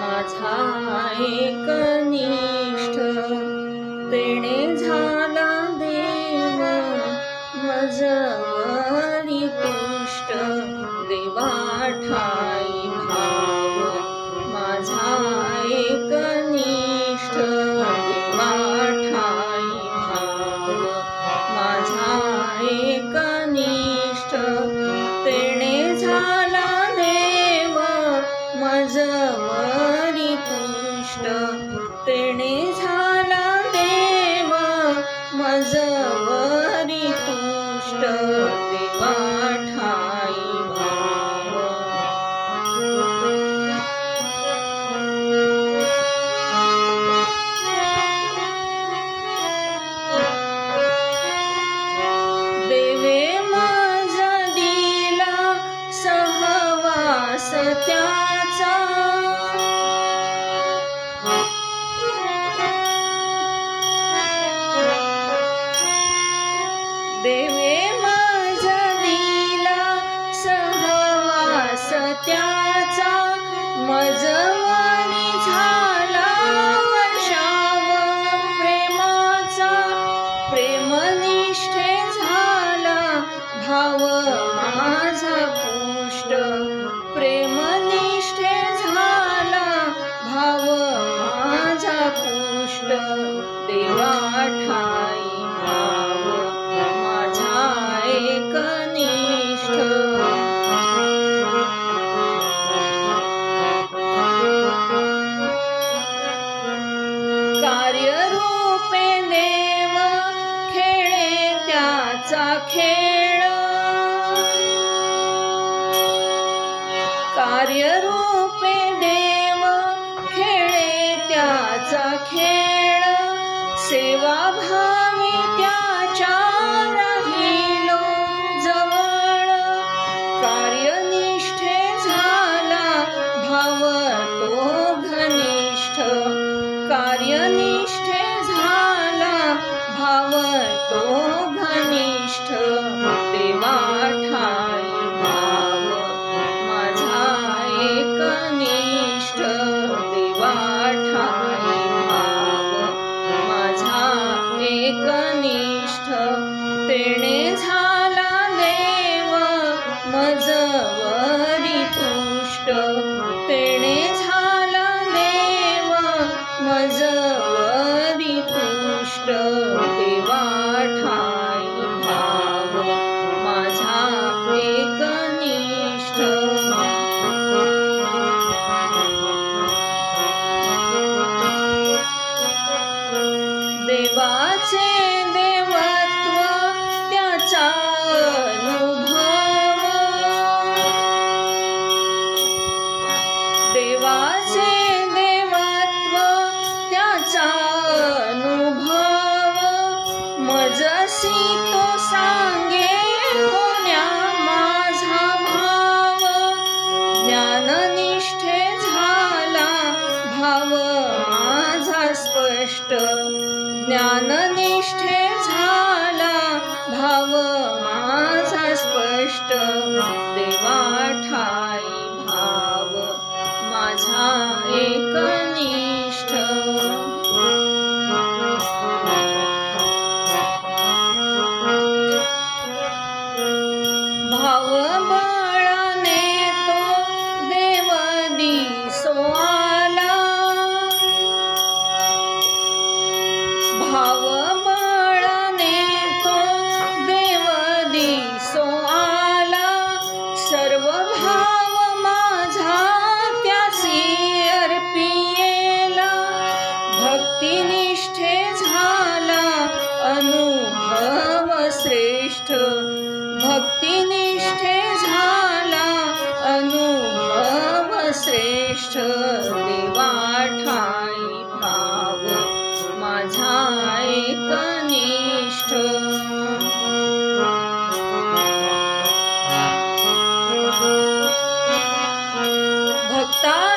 माझा एक कनिष्ठ तेणे झाला ष्टिने ठाव माझा पुष्ट. प्रेमनिष्ठे झाला भाव माझा पुष्ट. देवा ठाई भाव माझा एकनिष्ठ कार्यरूपे देव खेळे त्याचा खेळ. Okay. ज्ञाननिष्ठे झाला भाव माझा स्पष्ट. श्रेष्ठ देवाठाई भाव माझा एकनिष्ठ भक्ता